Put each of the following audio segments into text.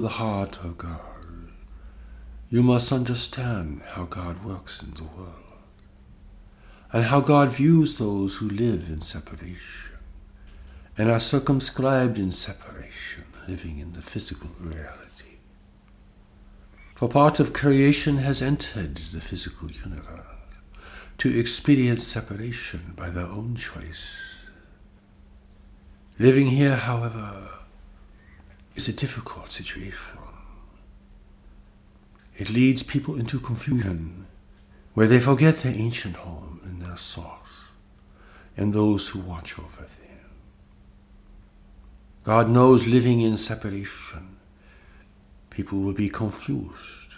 the heart of God, you must understand how God works in the world and how God views those who live in separation and are circumscribed in separation, living in the physical reality. For part of creation has entered the physical universe to experience separation by their own choice. Living here, however, is a difficult situation. It leads people into confusion where they forget their ancient home and their source and those who watch over them. God knows living in separation, people will be confused.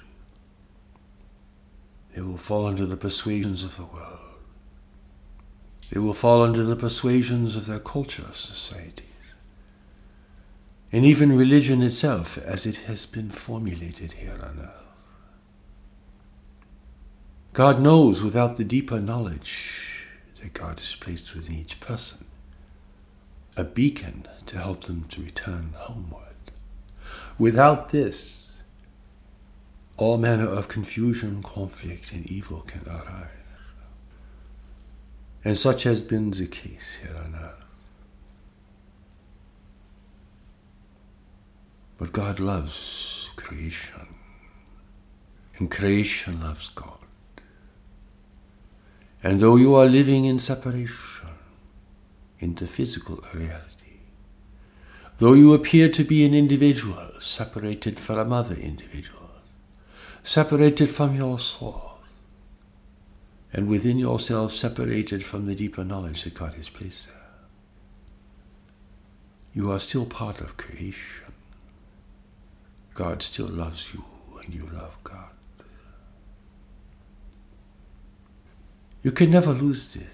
They will fall under the persuasions of the world. They will fall under the persuasions of their culture, societies, and even religion itself as it has been formulated here on earth. God knows without the deeper knowledge that God has placed within each person a beacon to help them to return homeward. Without this, all manner of confusion, conflict, and evil can arise. And such has been the case here on earth. But God loves creation, and creation loves God. And though you are living in separation in the physical reality, though you appear to be an individual separated from other individuals, separated from your soul, and within yourself separated from the deeper knowledge that God has placed there, you are still part of creation. God still loves you and you love God. You can never lose this.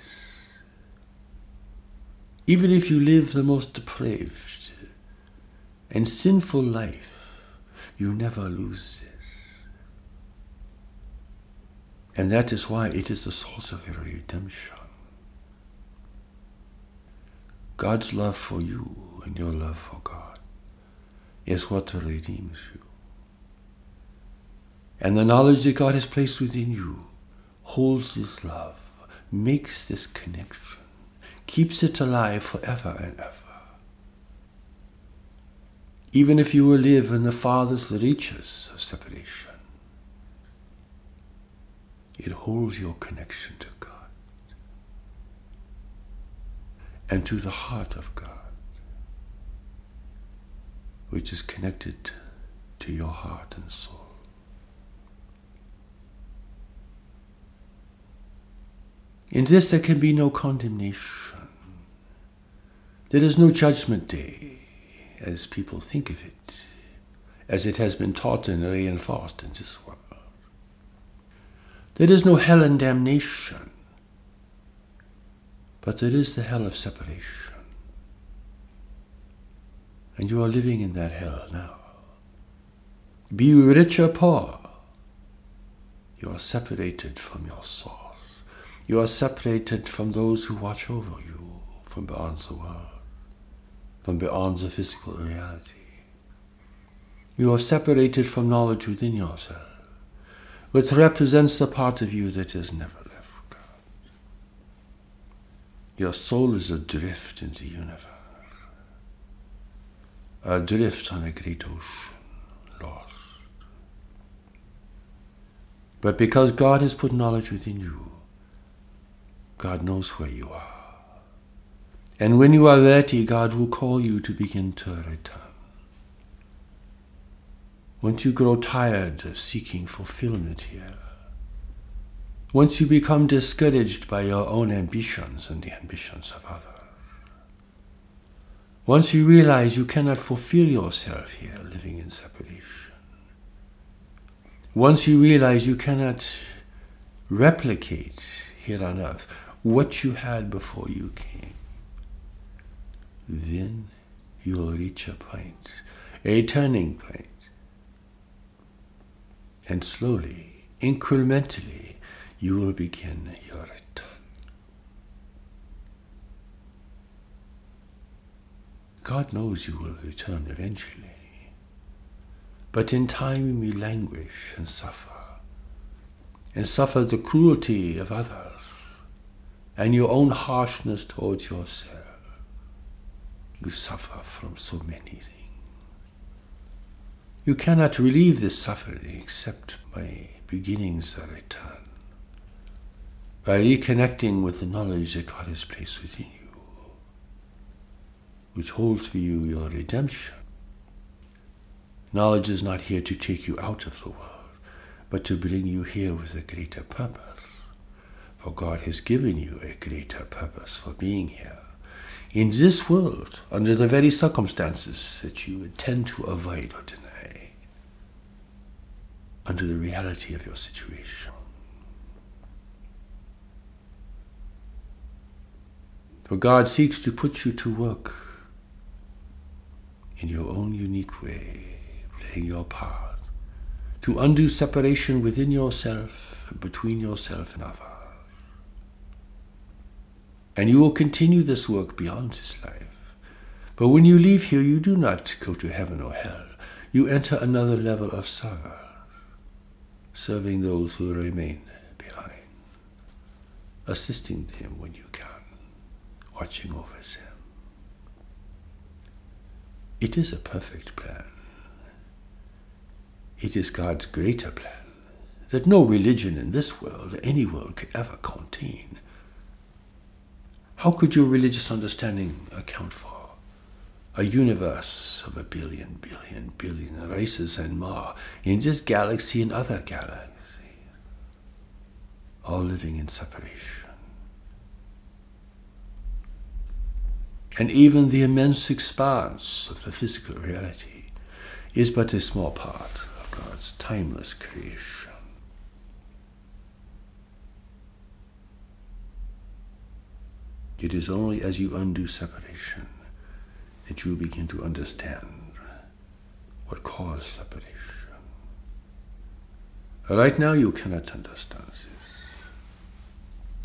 Even if you live the most depraved and sinful life, you never lose this. And that is why it is the source of your redemption. God's love for you and your love for God is what redeems you. And the knowledge that God has placed within you holds this love, makes this connection, keeps it alive forever and ever. Even if you will live in the farthest reaches of separation, it holds your connection to God and to the heart of God, which is connected to your heart and soul. In this, there can be no condemnation. There is no judgment day, as people think of it, as it has been taught and reinforced in this world. There is no hell and damnation, but there is the hell of separation. And you are living in that hell now. Be you rich or poor, you are separated from your source. You are separated from those who watch over you from beyond the world, from beyond the physical reality. You are separated from knowledge within yourself, which represents the part of you that has never left God. Your soul is adrift in the universe, adrift on a great ocean, lost. But because God has put knowledge within you, God knows where you are. And when you are ready, God will call you to begin to return. Once you grow tired of seeking fulfillment here, once you become discouraged by your own ambitions and the ambitions of others, once you realize you cannot fulfill yourself here living in separation, once you realize you cannot replicate here on earth what you had before you came, then you'll reach a point, a turning point. And slowly, incrementally, you will begin your return. God knows you will return eventually. But in time you languish and suffer, and suffer the cruelty of others, and your own harshness towards yourself. You suffer from so many things. You cannot relieve this suffering except by beginnings that return, by reconnecting with the knowledge that God has placed within you, which holds for you your redemption. Knowledge is not here to take you out of the world, but to bring you here with a greater purpose. For God has given you a greater purpose for being here in this world under the very circumstances that you intend to avoid or deny under the reality of your situation. For God seeks to put you to work in your own unique way, playing your part, to undo separation within yourself and between yourself and others. And you will continue this work beyond this life. But when you leave here, you do not go to heaven or hell. You enter another level of service serving those who remain behind, assisting them when you can, watching over them. It is a perfect plan. It is God's greater plan that no religion in this world, any world, could ever contain. How could your religious understanding account for a universe of a billion, billion, billion races and more in this galaxy and other galaxies, all living in separation. And even the immense expanse of the physical reality is but a small part of God's timeless creation. It is only as you undo separation that you begin to understand what caused separation. Right now, you cannot understand this.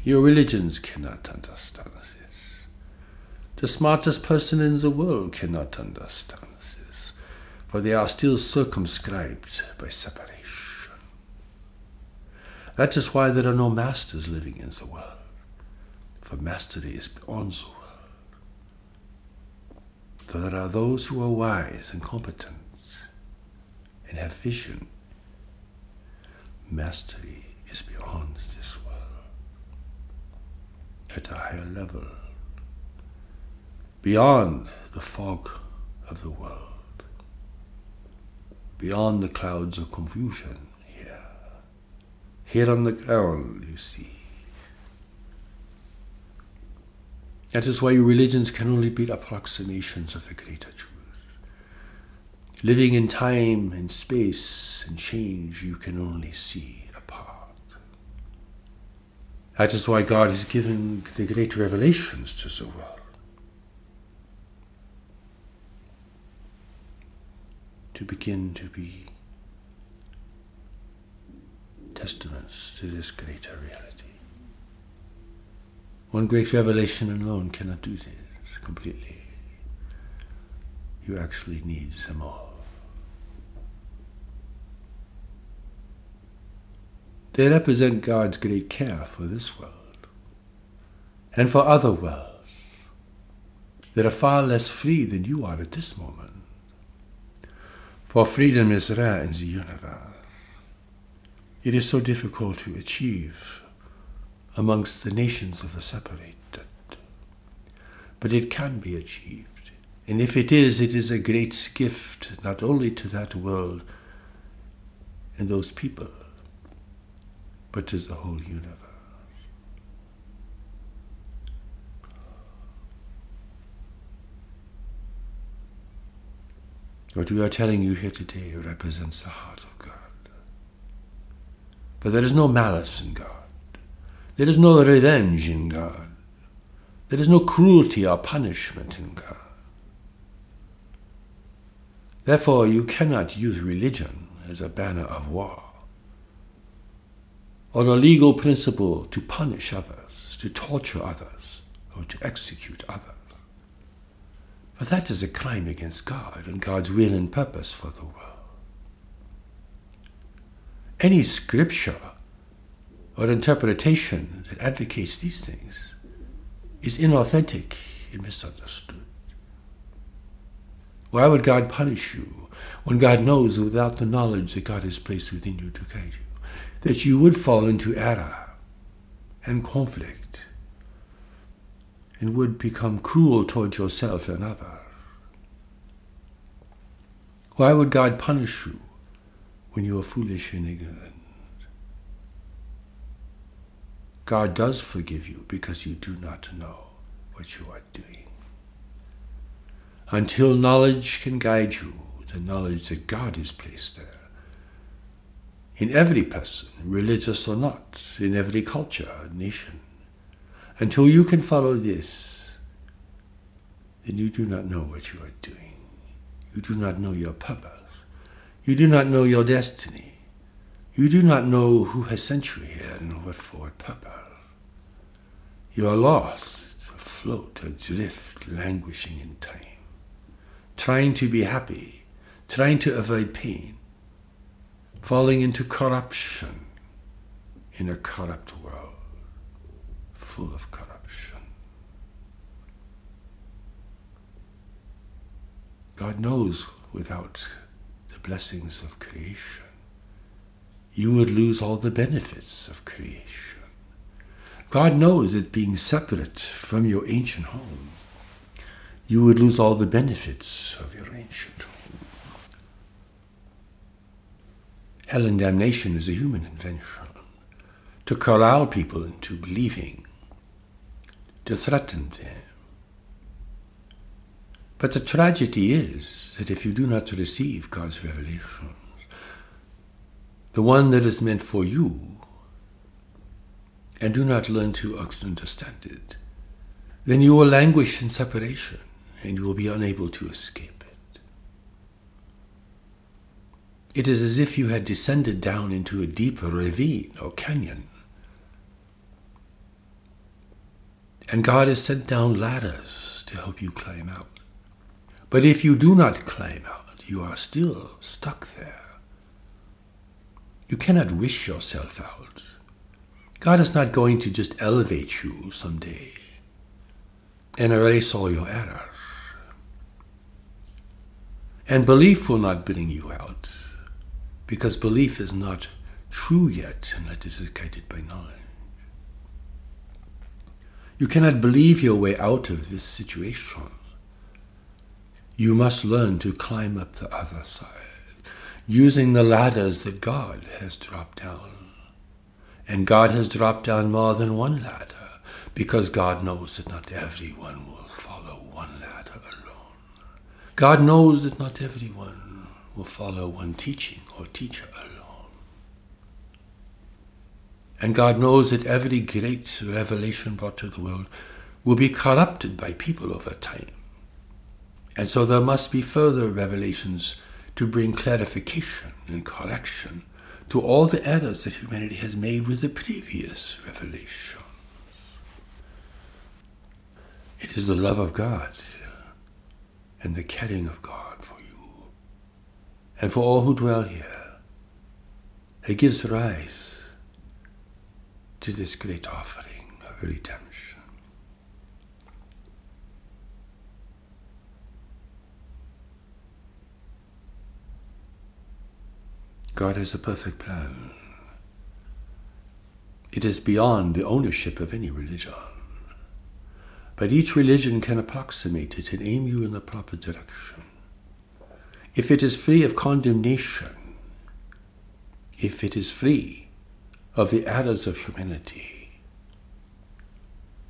Your religions cannot understand this. The smartest person in the world cannot understand this, for they are still circumscribed by separation. That is why there are no masters living in the world, for mastery is beyond the world. There are those who are wise and competent and have vision. Mastery is beyond this world, at a higher level, beyond the fog of the world, beyond the clouds of confusion here. Here on the ground, you see, That is why religions can only be approximations of the greater truth. Living in time and space and change, you can only see a part. That is why God has given the great revelations to the world. To begin to be testaments to this greater reality. One great revelation alone cannot do this completely. You actually need them all. They represent God's great care for this world and for other worlds that are far less free than you are at this moment. For freedom is rare in the universe. It is so difficult to achieve amongst the nations of the separated. But it can be achieved. And if it is, it is a great gift not only to that world and those people, but to the whole universe. What we are telling you here today represents the heart of God. But there is no malice in God. There is no revenge in God. There is no cruelty or punishment in God. Therefore, you cannot use religion as a banner of war or a legal principle to punish others, to torture others, or to execute others. For that is a crime against God and God's will and purpose for the world. any scripture or interpretation that advocates these things is inauthentic and misunderstood. Why would God punish you when God knows without the knowledge that God has placed within you to guide you, that you would fall into error and conflict and would become cruel towards yourself and others? Why would God punish you when you are foolish and ignorant? God does forgive you because you do not know what you are doing. Until knowledge can guide you, the knowledge that God has placed there. In every person, religious or not, in every culture, nation. Until you can follow this, then you do not know what you are doing. You do not know your purpose. You do not know your destiny. You do not know who has sent you here and what for purpose. You are lost, afloat, adrift, languishing in time, trying to be happy, trying to avoid pain, falling into corruption in a corrupt world, full of corruption. God knows without the blessings of creation, you would lose all the benefits of creation. God knows that being separate from your ancient home, you would lose all the benefits of your ancient home. Hell and damnation is a human invention to corral people into believing, to threaten them. But the tragedy is that if you do not receive God's revelations, the one that is meant for you and do not learn to understand it, then you will languish in separation and you will be unable to escape it. It is as if you had descended down into a deep ravine or canyon. And God has sent down ladders to help you climb out. But if you do not climb out, you are still stuck there. You cannot wish yourself out. God is not going to just elevate you someday and erase all your errors. And belief will not bring you out because belief is not true yet unless it is guided by knowledge. You cannot believe your way out of this situation. You must learn to climb up the other side using the ladders that God has dropped down. And God has dropped down more than one ladder because God knows that not everyone will follow one ladder alone. God knows that not everyone will follow one teaching or teacher alone. And God knows that every great revelation brought to the world will be corrupted by people over time. And so there must be further revelations to bring clarification and correction to all the errors that humanity has made with the previous revelations. It is the love of God and the caring of God for you and for all who dwell here that gives rise to this great offering of redemption. God has a perfect plan. It is beyond the ownership of any religion. But each religion can approximate it and aim you in the proper direction. If it is free of condemnation, if it is free of the errors of humanity,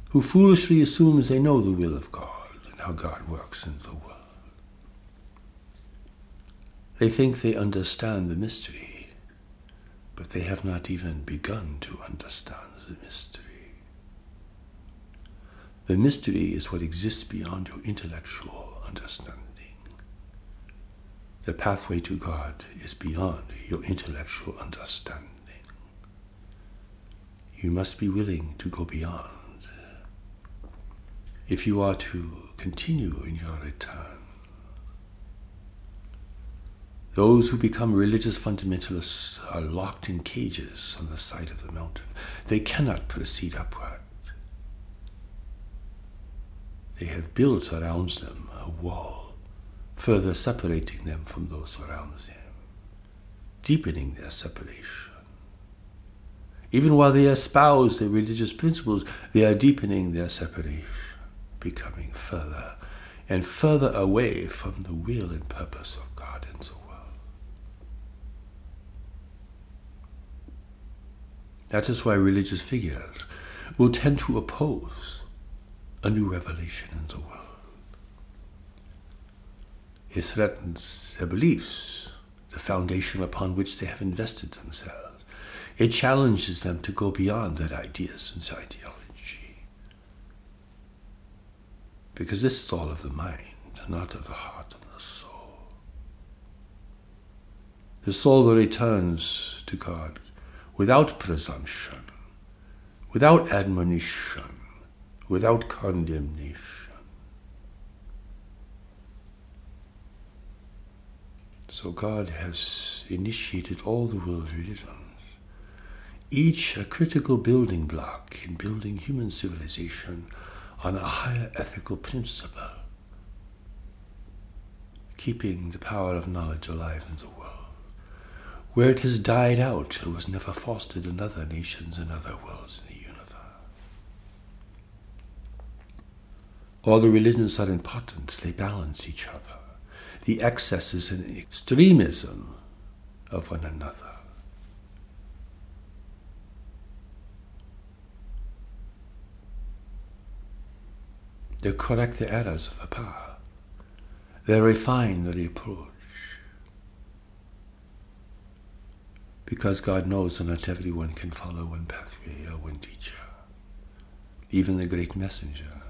who foolishly assumes they know the will of God and how God works in the world. They think they understand the mystery, but they have not even begun to understand the mystery. The mystery is what exists beyond your intellectual understanding. The pathway to God is beyond your intellectual understanding. You must be willing to go beyond if you are to continue in your return. Those who become religious fundamentalists are locked in cages on the side of the mountain. They cannot proceed upward. They have built around them a wall, further separating them from those around them, deepening their separation. Even while they espouse their religious principles, they are deepening their separation, becoming further and further away from the will and purpose of God in the world. That is why religious figures will tend to oppose a new revelation in the world. It threatens their beliefs, the foundation upon which they have invested themselves. It challenges them to go beyond that ideas and ideology. Because this is all of the mind, not of the heart and the soul. The soul that returns to God without presumption, without admonition, without condemnation. So God has initiated all the world's religions, each a critical building block in building human civilization on a higher ethical principle, keeping the power of knowledge alive in the world. Where it has died out, it was never fostered in other nations and other worlds in the universe. All the religions are important, they balance each other. The excesses and extremism of one another. They correct the errors of the path. They refine the approach. Because God knows that not everyone can follow one pathway or one teacher, even the great messenger.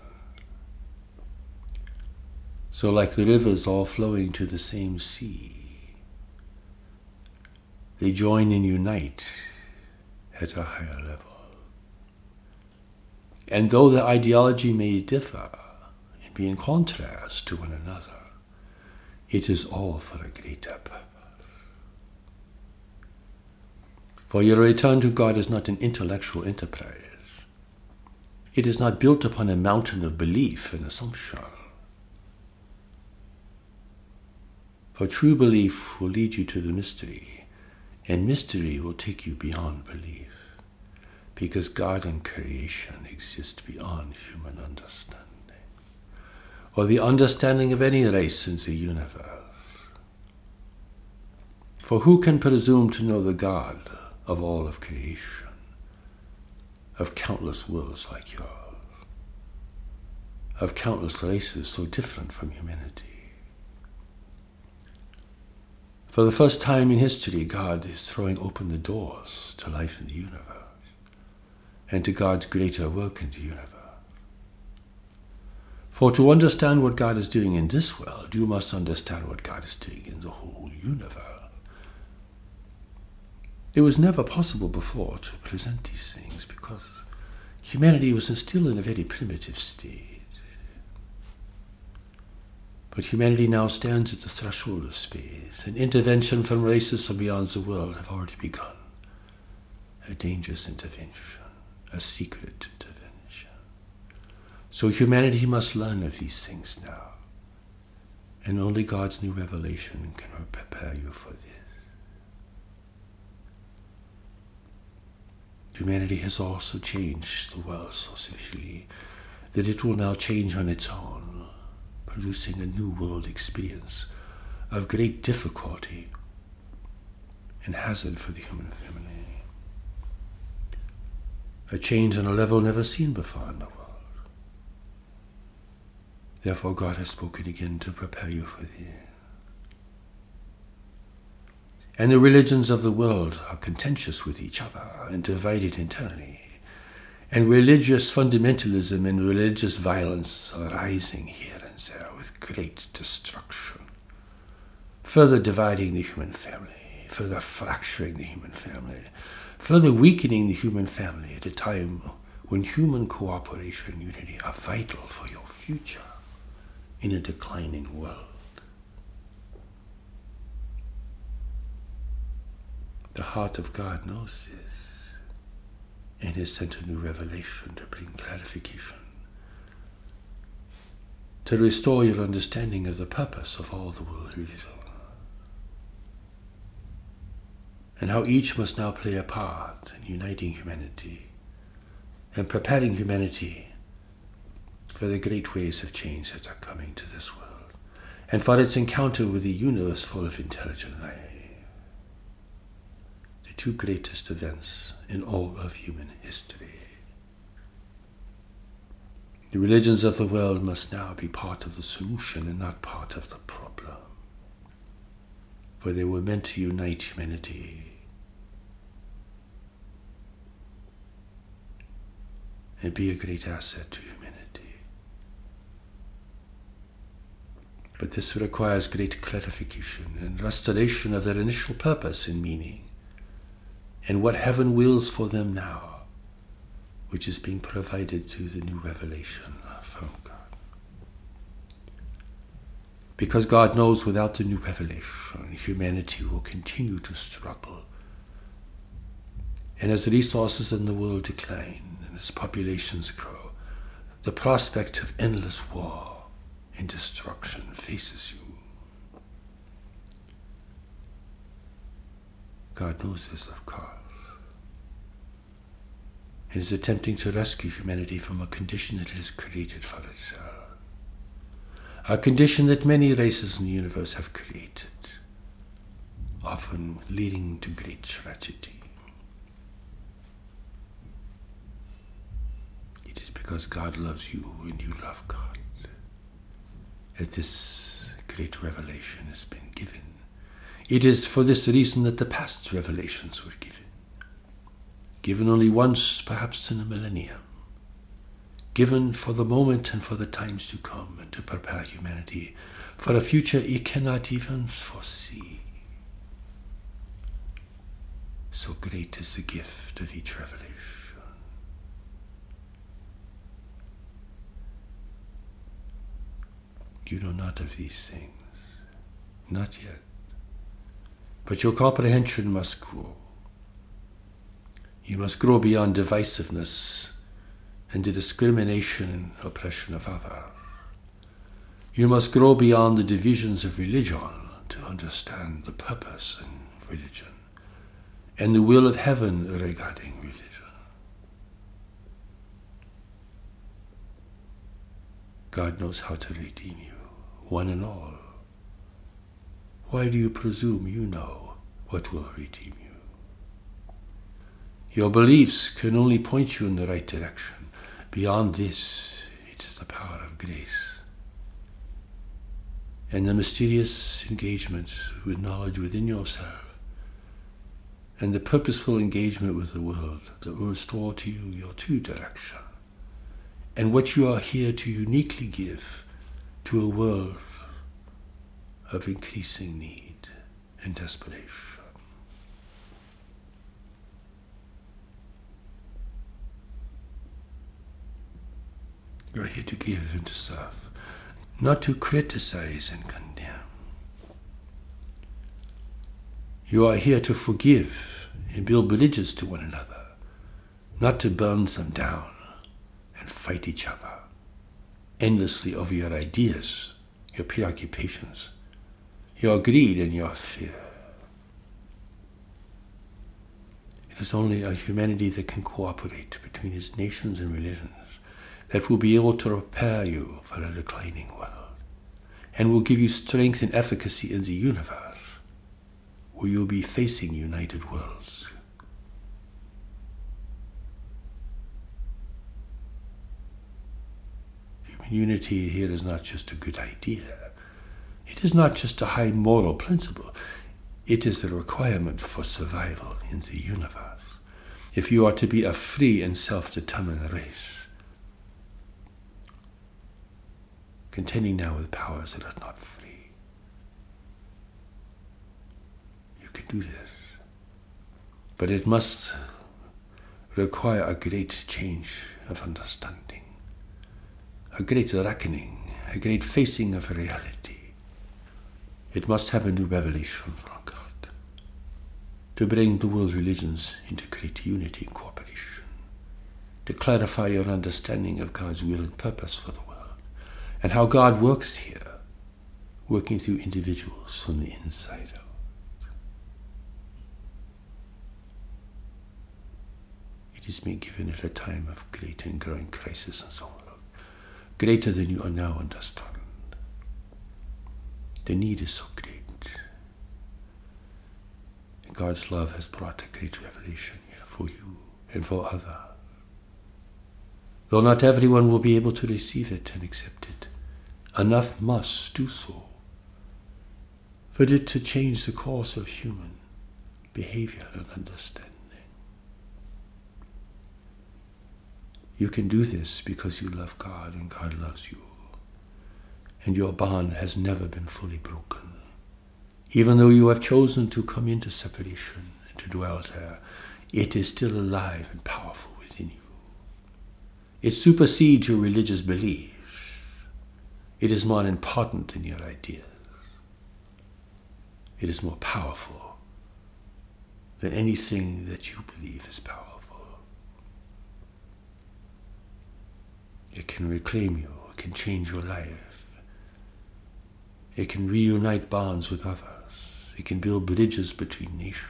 So, like the rivers all flowing to the same sea, they join and unite at a higher level. And though the ideology may differ be in contrast to one another, it is all for a greater purpose. For your return to God is not an intellectual enterprise. It is not built upon a mountain of belief and assumption. For true belief will lead you to the mystery, and mystery will take you beyond belief, because God and creation exist beyond human understanding, or the understanding of any race in the universe. For who can presume to know the God of all of creation, of countless worlds like yours, of countless races so different from humanity? For the first time in history, God is throwing open the doors to life in the universe and to God's greater work in the universe. For to understand what God is doing in this world, you must understand what God is doing in the whole universe. It was never possible before to present these things because humanity was still in a very primitive state. But humanity now stands at the threshold of space, and intervention from races from beyond the world have already begun. A dangerous intervention, a secret intervention. So humanity must learn of these things now, and only God's new revelation can prepare you for this. Humanity has also changed the world so severely that it will now change on its own producing a new world experience of great difficulty and hazard for the human family. A change on a level never seen before in the world. Therefore, God has spoken again to prepare you for this. And the religions of the world are contentious with each other and divided internally. And religious fundamentalism and religious violence are rising here and there with great destruction, further dividing the human family, further fracturing the human family, further weakening the human family at a time when human cooperation and unity are vital for your future in a declining world. The heart of God knows this and has sent a new revelation to bring clarification, to restore your understanding of the purpose of all the world little, and how each must now play a part in uniting humanity and preparing humanity for the great waves of change that are coming to this world, and for its encounter with the universe full of intelligent life. The two greatest events in all of human history. The religions of the world must now be part of the solution and not part of the problem. For they were meant to unite humanity. And be a great asset to humanity. But this requires great clarification and restoration of their initial purpose and meaning and what heaven wills for them now, which is being provided through the new revelation from God. Because God knows without the new revelation, humanity will continue to struggle. And as the resources in the world decline and as populations grow, the prospect of endless war and destruction faces you. God knows this, of course. It is attempting to rescue humanity from a condition that it has created for itself. A condition that many races in the universe have created, often leading to great tragedy. It is because God loves you and you love God that this great revelation has been given. It is for this reason that the past revelations were given. Given only once, perhaps in a millennium. Given for the moment and for the times to come, and to prepare humanity for a future it cannot even foresee. So great is the gift of each revelation. You know not of these things, not yet. But your comprehension must grow. You must grow beyond divisiveness and the discrimination and oppression of others. You must grow beyond the divisions of religion to understand the purpose in religion and the will of heaven regarding religion. God knows how to redeem you, one and all. Why do you presume you know what will redeem you? Your beliefs can only point you in the right direction. Beyond this, it is the power of grace. And the mysterious engagement with knowledge within yourself and the purposeful engagement with the world that will restore to you your true direction and what you are here to uniquely give to a world of increasing need and desperation. You're here to give and to serve, not to criticize and condemn. You are here to forgive and build bridges to one another, not to burn them down and fight each other endlessly over your ideas, your preoccupations, your greed and your fear. It is only a humanity that can cooperate between its nations and religions that will be able to prepare you for a declining world and will give you strength and efficacy in the universe where you'll be facing united worlds. Unity here is not just a good idea it is not just a high moral principle, it is a requirement for survival in the universe. If you are to be a free and self determined race, contending now with powers that are not free, you can do this. But it must require a great change of understanding, a great reckoning, a great facing of reality it must have a new revelation from God. to bring the world's religions into greater unity and cooperation, to clarify your understanding of God's will and purpose for the world, and how God works here, working through individuals from the inside out. It is being given at a time of great and growing crisis and sorrow, greater than you are now understand. The need is so great. And God's love has brought a great revelation here for you and for others. Though not everyone will be able to receive it and accept it, enough must do so for it to change the course of human behavior and understanding. You can do this because you love God and God loves you. And your bond has never been fully broken. Even though you have chosen to come into separation and to dwell there, it is still alive and powerful within you. It supersedes your religious beliefs. It is more important than your ideas. It is more powerful than anything that you believe is powerful. It can reclaim you, it can change your life. It can reunite bonds with others. It can build bridges between nations.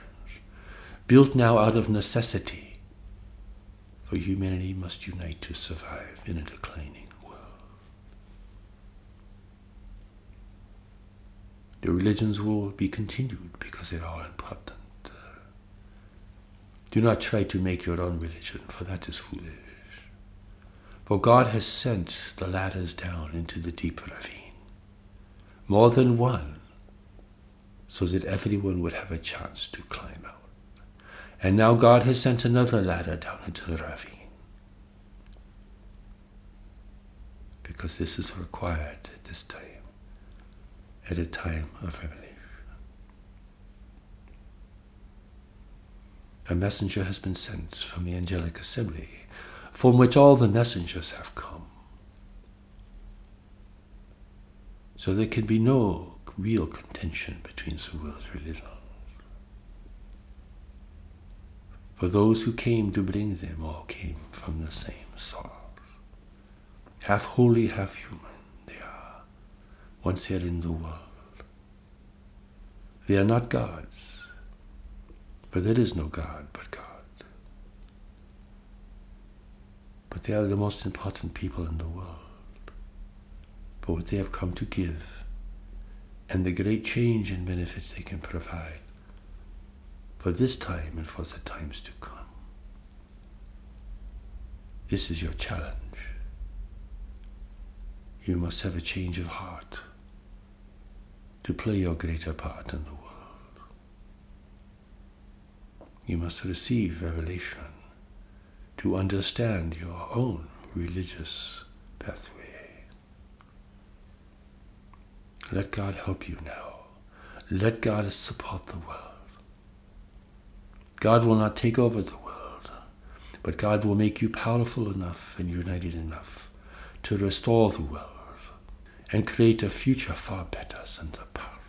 Built now out of necessity, for humanity must unite to survive in a declining world. The religions will be continued because they're important. Do not try to make your own religion, for that is foolish. For God has sent the ladders down into the deep ravine, more than one, so that everyone would have a chance to climb out. And now God has sent another ladder down into the ravine. Because this is required at this time, at a time of revelation. A messenger has been sent from the angelic assembly from which all the messengers have come. So there can be no real contention between the world's religions. For those who came to bring them all came from the same source. Half holy, half human they are, once here in the world. They are not gods, for there is no God but God. but they are the most important people in the world for what they have come to give and the great change and benefit they can provide for this time and for the times to come. This is your challenge. You must have a change of heart to play your greater part in the world. You must receive revelation to understand your own religious pathway. Let God help you now. Let God support the world. God will not take over the world, but God will make you powerful enough and united enough to restore the world and create a future far better than the past,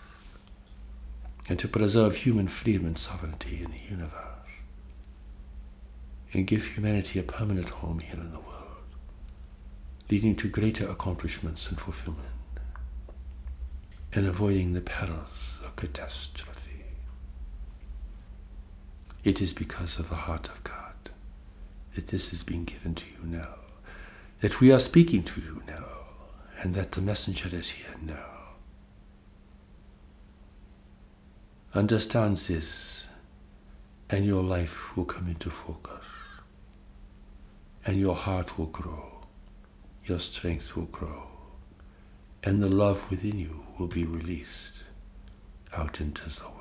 and to preserve human freedom and sovereignty in the universe and give humanity a permanent home here in the world, leading to greater accomplishments and fulfillment, and avoiding the perils of catastrophe. It is because of the heart of God that this is being given to you now, that we are speaking to you now, and that the messenger is here now. Understand this, and your life will come into focus and your heart will grow, your strength will grow, and the love within you will be released out into the world.